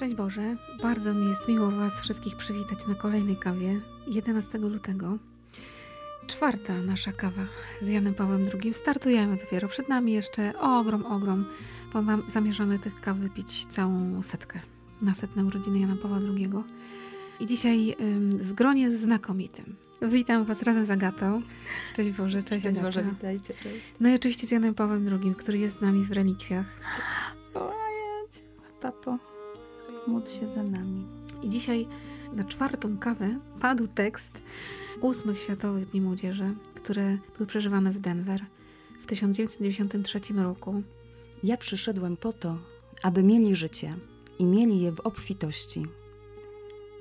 Szczęść Boże, bardzo mi jest miło Was wszystkich przywitać na kolejnej kawie 11 lutego. Czwarta nasza kawa z Janem Pawłem II. Startujemy dopiero. Przed nami jeszcze ogrom, ogrom, bo mam, zamierzamy tych kaw wypić całą setkę na setne urodziny Jana Pawła II. I dzisiaj ym, w gronie znakomitym. Witam Was razem z Agatą. Szczęść Boże, cześć Szczęść Agata. Boże, witajcie, cześć. No i oczywiście z Janem Pawłem II, który jest z nami w relikwiach. Papo, módl się za nami. I dzisiaj na czwartą kawę padł tekst ósmych Światowych Dni Młodzieży, które były przeżywane w Denver w 1993 roku. Ja przyszedłem po to, aby mieli życie i mieli je w obfitości.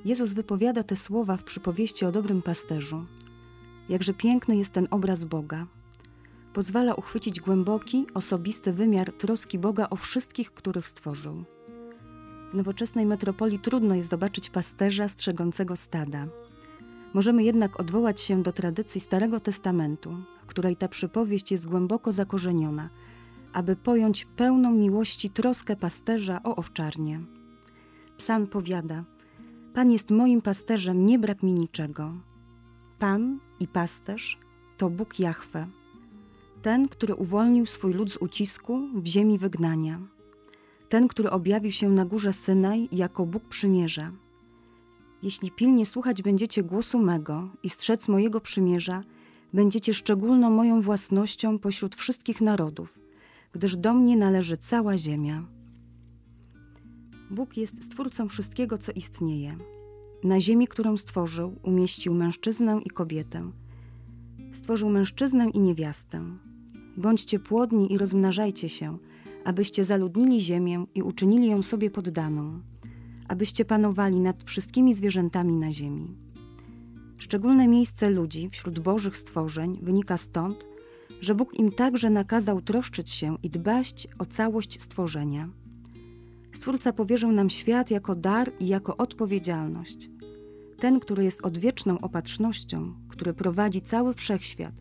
Jezus wypowiada te słowa w przypowieści o dobrym pasterzu. Jakże piękny jest ten obraz Boga. Pozwala uchwycić głęboki, osobisty wymiar troski Boga o wszystkich, których stworzył. W nowoczesnej metropolii trudno jest zobaczyć pasterza strzegącego stada. Możemy jednak odwołać się do tradycji Starego Testamentu, w której ta przypowieść jest głęboko zakorzeniona, aby pojąć pełną miłości troskę pasterza o owczarnię. Psalm powiada: Pan jest moim pasterzem, nie brak mi niczego. Pan i pasterz to Bóg Jahwe, ten, który uwolnił swój lud z ucisku w ziemi wygnania, ten, który objawił się na górze Synaj jako Bóg przymierza. Jeśli pilnie słuchać będziecie głosu mego i strzec mojego przymierza, będziecie szczególną moją własnością pośród wszystkich narodów, gdyż do mnie należy cała ziemia. Bóg jest stwórcą wszystkiego, co istnieje. Na ziemi, którą stworzył, umieścił mężczyznę i kobietę. Stworzył mężczyznę i niewiastę. Bądźcie płodni i rozmnażajcie się, abyście zaludnili ziemię i uczynili ją sobie poddaną, abyście panowali nad wszystkimi zwierzętami na ziemi. Szczególne miejsce ludzi wśród bożych stworzeń wynika stąd, że Bóg im także nakazał troszczyć się i dbać o całość stworzenia. Stwórca powierzył nam świat jako dar i jako odpowiedzialność. Ten, który jest odwieczną opatrznością, który prowadzi cały wszechświat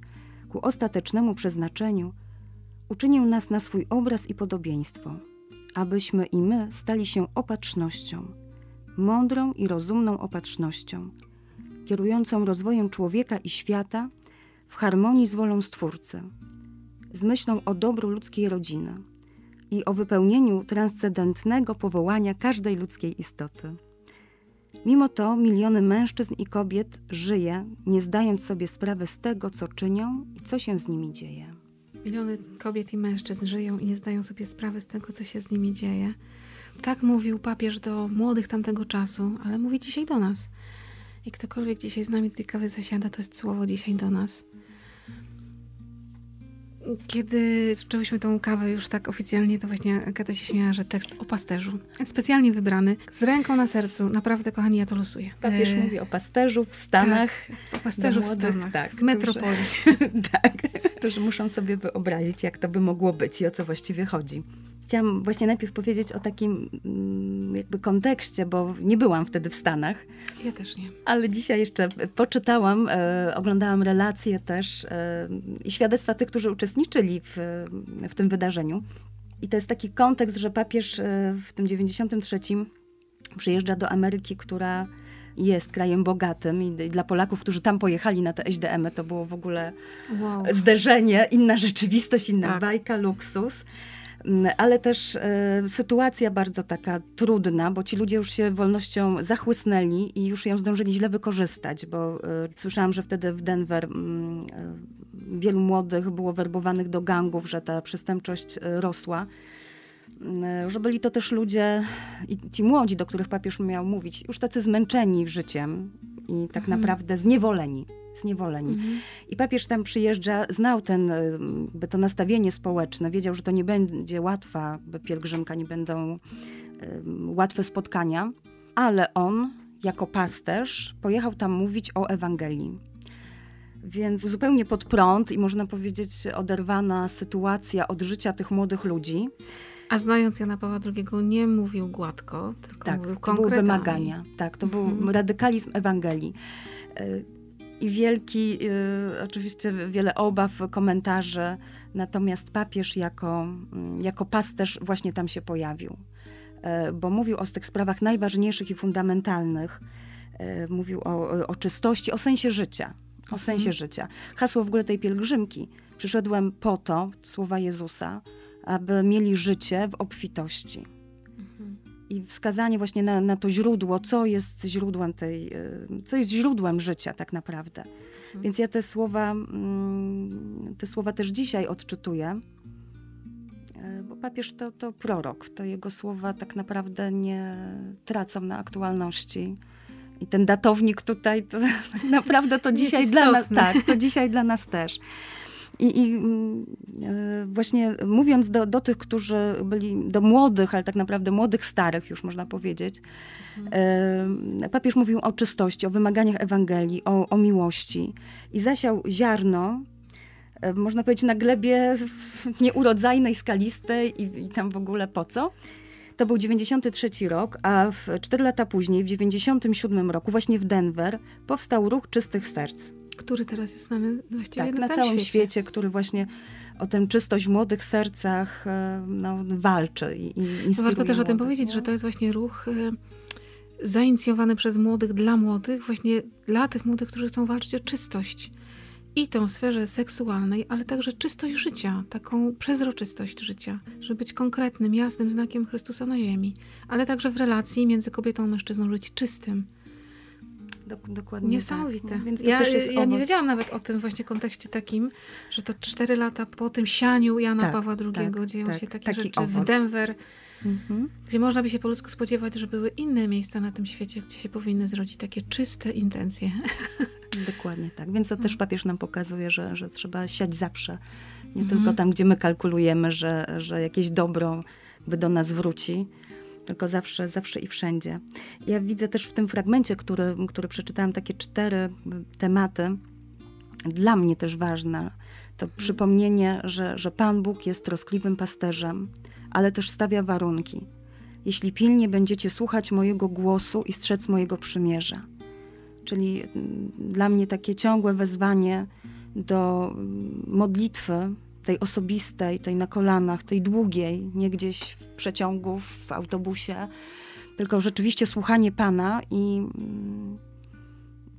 ku ostatecznemu przeznaczeniu, uczynił nas na swój obraz i podobieństwo, abyśmy i my stali się opatrznością, mądrą i rozumną opatrznością, kierującą rozwojem człowieka i świata w harmonii z wolą Stwórcy, z myślą o dobru ludzkiej rodziny i o wypełnieniu transcendentnego powołania każdej ludzkiej istoty. Mimo to miliony mężczyzn i kobiet żyje, nie zdając sobie sprawy z tego, co czynią i co się z nimi dzieje. Miliony kobiet i mężczyzn żyją i nie zdają sobie sprawy z tego, co się z nimi dzieje. Tak mówił papież do młodych tamtego czasu, ale mówi dzisiaj do nas. I ktokolwiek dzisiaj z nami tej kawy zasiada, to jest słowo dzisiaj do nas. Kiedy zaczęłyśmy tą kawę już tak oficjalnie, to właśnie Agata się śmiała, że tekst o pasterzu, specjalnie wybrany, z ręką na sercu, naprawdę, kochani, ja to losuję. Papież E, mówi o pasterzu w Stanach. Tak, o pasterzu w młodych, Stanach, tak, w metropolii. tak, którzy muszą sobie wyobrazić, jak to by mogło być i o co właściwie chodzi. Chciałam właśnie najpierw powiedzieć o takim mm, jakby kontekście, bo nie byłam wtedy w Stanach, Ja też nie. ale dzisiaj jeszcze poczytałam, e, oglądałam relacje też e, i świadectwa tych, którzy uczestniczyli w, w tym wydarzeniu. I to jest taki kontekst, że papież e, w tym 93 przyjeżdża do Ameryki, która jest krajem bogatym i, dla Polaków, którzy tam pojechali na te SDM-y, to było w ogóle Wow. zderzenie, inna rzeczywistość, inna Tak. bajka, luksus. Mm, Ale też e, sytuacja bardzo taka trudna, bo ci ludzie już się wolnością zachłysnęli i już ją zdążyli źle wykorzystać, bo e, słyszałam, że wtedy w Denver mm, e, wielu młodych było werbowanych do gangów, że ta przestępczość rosła. Mm, Że byli to też ludzie, i ci młodzi, do których papież miał mówić, już tacy zmęczeni życiem i tak Mhm. naprawdę zniewoleni. zniewoleni. Mhm. I papież tam przyjeżdża, znał ten, y, by to nastawienie społeczne, wiedział, że to nie będzie łatwa by pielgrzymka, nie będą y, łatwe spotkania, ale on jako pasterz pojechał tam mówić o Ewangelii. Więc zupełnie pod prąd i można powiedzieć oderwana sytuacja od życia tych młodych ludzi. A znając Jana Pawła II nie mówił gładko, tylko Tak, mówił to były konkretami. wymagania. Tak, to był Mhm. radykalizm Ewangelii. Y, I wielki, y, oczywiście wiele obaw, komentarzy, natomiast papież jako, mm, jako pasterz właśnie tam się pojawił. e, bo mówił o tych sprawach najważniejszych i fundamentalnych. Mówił o, o czystości, o sensie życia. O mhm. sensie życia. Hasło w ogóle tej pielgrzymki. Przyszedłem po to, słowa Jezusa, aby mieli życie w obfitości. Mhm. I wskazanie właśnie na, na, to źródło, co jest źródłem tej, e, co jest źródłem życia tak naprawdę. Mhm. Więc ja te słowa, mm, te słowa też dzisiaj odczytuję, e, bo papież to, to prorok, to jego słowa tak naprawdę nie tracą na aktualności. I ten datownik tutaj, to naprawdę to dzisiaj dla nas, tak, to dzisiaj dla nas też. I, I, mm, e, właśnie mówiąc do, do tych, którzy byli, do młodych, ale tak naprawdę młodych, starych już można powiedzieć, mhm. papież mówił o czystości, o wymaganiach Ewangelii, o, o miłości i zasiał ziarno, e, można powiedzieć, na glebie nieurodzajnej, skalistej i, i tam w ogóle po co. To był 93 rok, a w 4 lata później, w 97 roku, właśnie w Denver, powstał ruch czystych serc który teraz jest znany właściwie tak, na, na całym świecie. świecie. który właśnie o tę czystość w młodych sercach e, no, walczy i, i no Warto też młodych, o tym powiedzieć, że to jest właśnie ruch e, zainicjowany przez młodych dla młodych, właśnie dla tych młodych, którzy chcą walczyć o czystość. I tę sferze seksualnej, ale także czystość życia, taką przezroczystość życia, żeby być konkretnym, jasnym znakiem Chrystusa na ziemi, ale także w relacji między kobietą a mężczyzną żyć czystym dokładnie Niesamowite. Tak. Więc to ja, też jest ja nie wiedziałam nawet o tym właśnie kontekście takim, że to cztery lata po tym sianiu Jana tak, Pawła II tak, dzieją tak, się takie taki rzeczy owoc. w Denver, mhm. gdzie można by się po ludzku spodziewać, że były inne miejsca na tym świecie, gdzie się powinny zrodzić takie czyste intencje. Dokładnie tak. Więc to też mhm. papież nam pokazuje, że, że trzeba siać zawsze. Nie mhm. tylko tam, gdzie my kalkulujemy, że, że jakieś dobro by do nas wróci, tylko zawsze, zawsze i wszędzie. Ja widzę też w tym fragmencie, który, który przeczytałam, takie cztery tematy, dla mnie też ważne. To mhm. przypomnienie, że, że Pan Bóg jest troskliwym pasterzem, ale też stawia warunki. Jeśli pilnie będziecie słuchać mojego głosu i strzec mojego przymierza. Czyli mm, dla mnie takie ciągłe wezwanie do mm, modlitwy, tej osobistej, tej na kolanach, tej długiej, nie gdzieś w przeciągu, w autobusie, tylko rzeczywiście słuchanie Pana i mm,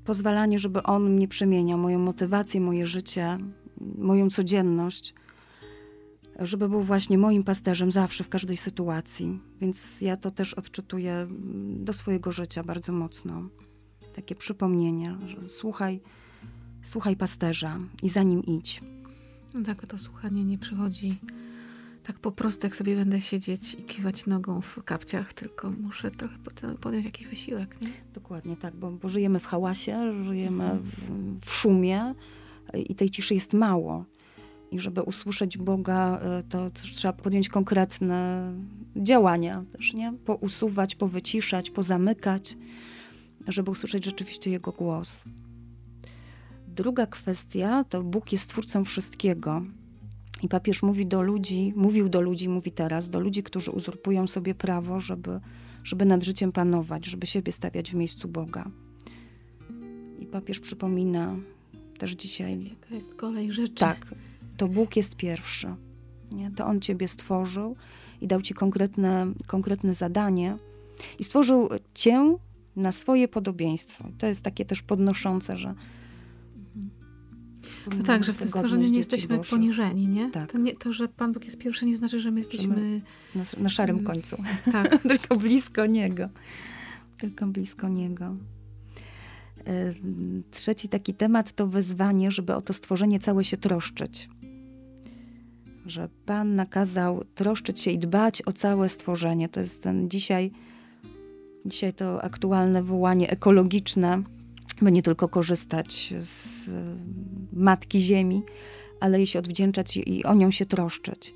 pozwalanie, żeby On mnie przemieniał, moją motywację, moje życie, moją codzienność, żeby był właśnie moim pasterzem zawsze, w każdej sytuacji. Więc ja to też odczytuję mm, do swojego życia bardzo mocno. Takie przypomnienie, że słuchaj, słuchaj pasterza i za nim idź. No tak, to słuchanie nie przychodzi tak po prostu, jak sobie będę siedzieć i kiwać nogą w kapciach, tylko muszę trochę podjąć jakiś wysiłek. Nie? Dokładnie tak, bo, bo żyjemy w hałasie, żyjemy mhm. w, w szumie i tej ciszy jest mało. I żeby usłyszeć Boga, e, to trzeba podjąć konkretne działania też, nie? Pousuwać, powyciszać, pozamykać, żeby usłyszeć rzeczywiście Jego głos. Druga kwestia to Bóg jest twórcą wszystkiego. I papież mówi do ludzi, mówił do ludzi, mówi teraz, do ludzi, którzy uzurpują sobie prawo, żeby, żeby nad życiem panować, żeby siebie stawiać w miejscu Boga. I papież przypomina też dzisiaj. Jaka jest kolej rzeczy. Tak, to Bóg jest pierwszy. Nie? To On ciebie stworzył i dał ci konkretne, konkretne zadanie. I stworzył cię na swoje podobieństwo. To jest takie też podnoszące, że no tak, że w tym stworzeniu nie jesteśmy Boże. poniżeni, nie? Tak. To, nie? to, że Pan Bóg jest pierwszy, nie znaczy, że my jesteśmy... Na, na, szarym mm, końcu. Tak. Tylko blisko Niego. Tylko blisko Niego. E, trzeci taki temat to wezwanie, żeby o to stworzenie całe się troszczyć. Że Pan nakazał troszczyć się i dbać o całe stworzenie. To jest ten dzisiaj, dzisiaj to aktualne wołanie ekologiczne, by nie tylko korzystać z y, Matki Ziemi, ale jej się odwdzięczać i o nią się troszczyć.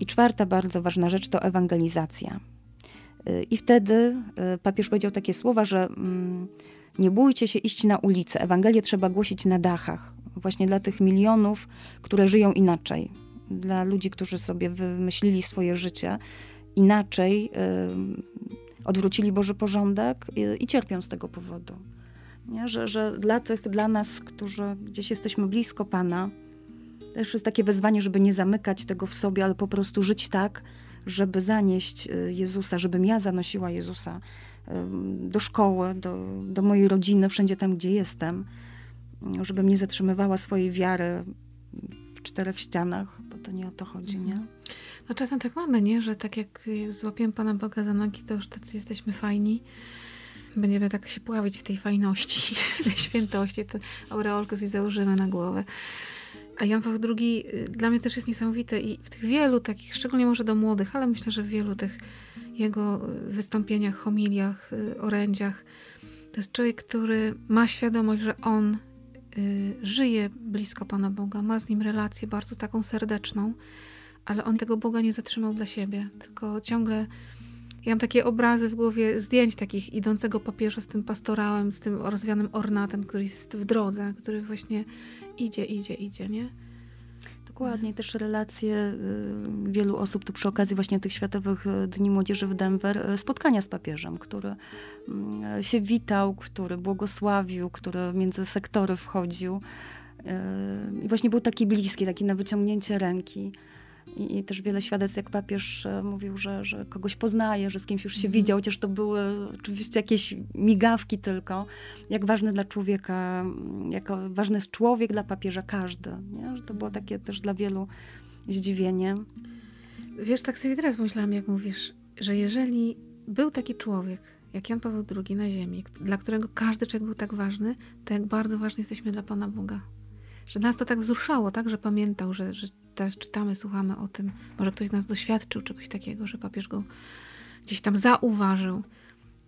I czwarta bardzo ważna rzecz to ewangelizacja. Y, I wtedy y, papież powiedział takie słowa, że mm, nie bójcie się iść na ulicę. Ewangelię trzeba głosić na dachach, właśnie dla tych milionów, które żyją inaczej, dla ludzi, którzy sobie wymyślili swoje życie inaczej, odwrócili Boży porządek i cierpią z tego powodu. Nie? Że, że dla tych, dla nas, którzy gdzieś jesteśmy blisko Pana, też jest takie wezwanie, żeby nie zamykać tego w sobie, ale po prostu żyć tak, żeby zanieść y, Jezusa, żebym ja zanosiła Jezusa do szkoły, do, do mojej rodziny, wszędzie tam, gdzie jestem, żebym nie zatrzymywała swojej wiary w czterech ścianach, bo to nie o to chodzi, nie? Mhm. No czasem tak mamy, nie? Że tak jak złapiemy Pana Boga za nogi, to już tacy jesteśmy fajni. Będziemy tak się pławić w tej fajności, w tej świętości. To aureolkę sobie założymy na głowę. A Jan Paweł II y, dla mnie też jest niesamowity i w tych wielu takich, szczególnie może do młodych, ale myślę, że w wielu tych jego y, wystąpieniach, homiliach, y, orędziach, to jest człowiek, który ma świadomość, że on żyje blisko Pana Boga, ma z nim relację bardzo taką serdeczną, ale on tego Boga nie zatrzymał dla siebie, tylko ciągle. Ja mam takie obrazy w głowie zdjęć takich idącego papieża z tym pastorałem, z tym rozwianym ornatem, który jest w drodze, który właśnie idzie, idzie, idzie, nie? Dokładnie, też relacje y, wielu osób tu przy okazji właśnie tych Światowych y, Dni Młodzieży w Denver, y, spotkania z papieżem, który mm, się witał, który błogosławił, który między sektory wchodził. I właśnie był taki bliski, taki na wyciągnięcie ręki. I, I, też wiele świadectw, jak papież e, mówił, że, że kogoś poznaje, że z kimś już się mhm. widział, chociaż to były oczywiście jakieś migawki tylko. Jak ważny dla człowieka, jak ważny jest człowiek dla papieża każdy. Nie? Że to było takie też dla wielu zdziwienie. Wiesz, tak sobie teraz pomyślałam, jak mówisz, że jeżeli był taki człowiek, jak Jan Paweł II na ziemi, dla którego każdy człowiek był tak ważny, to jak bardzo ważni jesteśmy dla Pana Boga. Że nas to tak wzruszało, tak, że pamiętał, że, że teraz czytamy, słuchamy o tym, może ktoś z nas doświadczył czegoś takiego, że papież go gdzieś tam zauważył.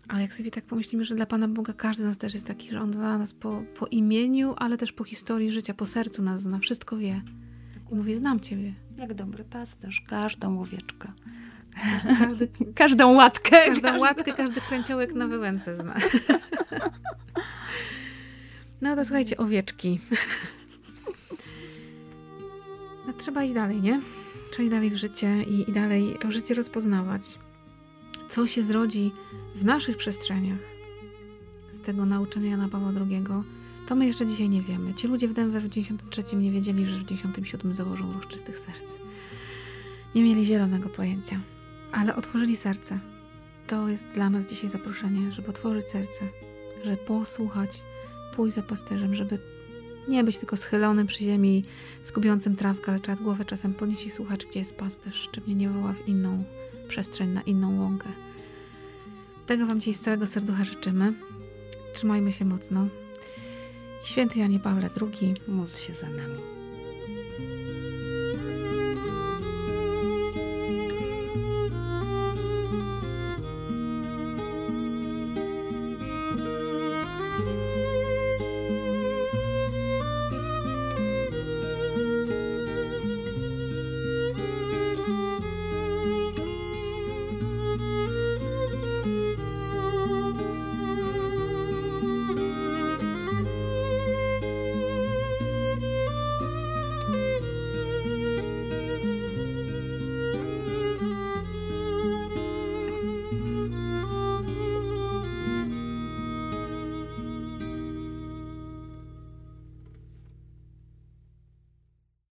Ale jak sobie tak pomyślimy, że dla Pana Boga każdy z nas też jest taki, że On zna nas po, po imieniu, ale też po historii życia, po sercu nas zna, wszystko wie. I mówi, znam Ciebie. Jak dobry pasterz, każdą owieczkę. Każdy, każdą łatkę. Każdą każdy... łatkę, każdy kręciołek na wyłęce zna. No to słuchajcie, owieczki no, trzeba iść dalej, nie? Trzeba iść dalej w życie i, i dalej to życie rozpoznawać. Co się zrodzi w naszych przestrzeniach z tego nauczenia Jana Pawła II, to my jeszcze dzisiaj nie wiemy. Ci ludzie w Denver w 93 nie wiedzieli, że w 97 założą ruch czystych serc. Nie mieli zielonego pojęcia, ale otworzyli serce. To jest dla nas dzisiaj zaproszenie, żeby otworzyć serce, żeby posłuchać, pójść za pasterzem, żeby nie być tylko schylonym przy ziemi, skubiącym trawkę, ale trzeba głowę czasem podnieść i słuchać, gdzie jest pasterz, czy mnie nie woła w inną przestrzeń, na inną łąkę. Tego Wam dzisiaj z całego serducha życzymy. Trzymajmy się mocno. Święty Janie Pawle II, módl się za nami.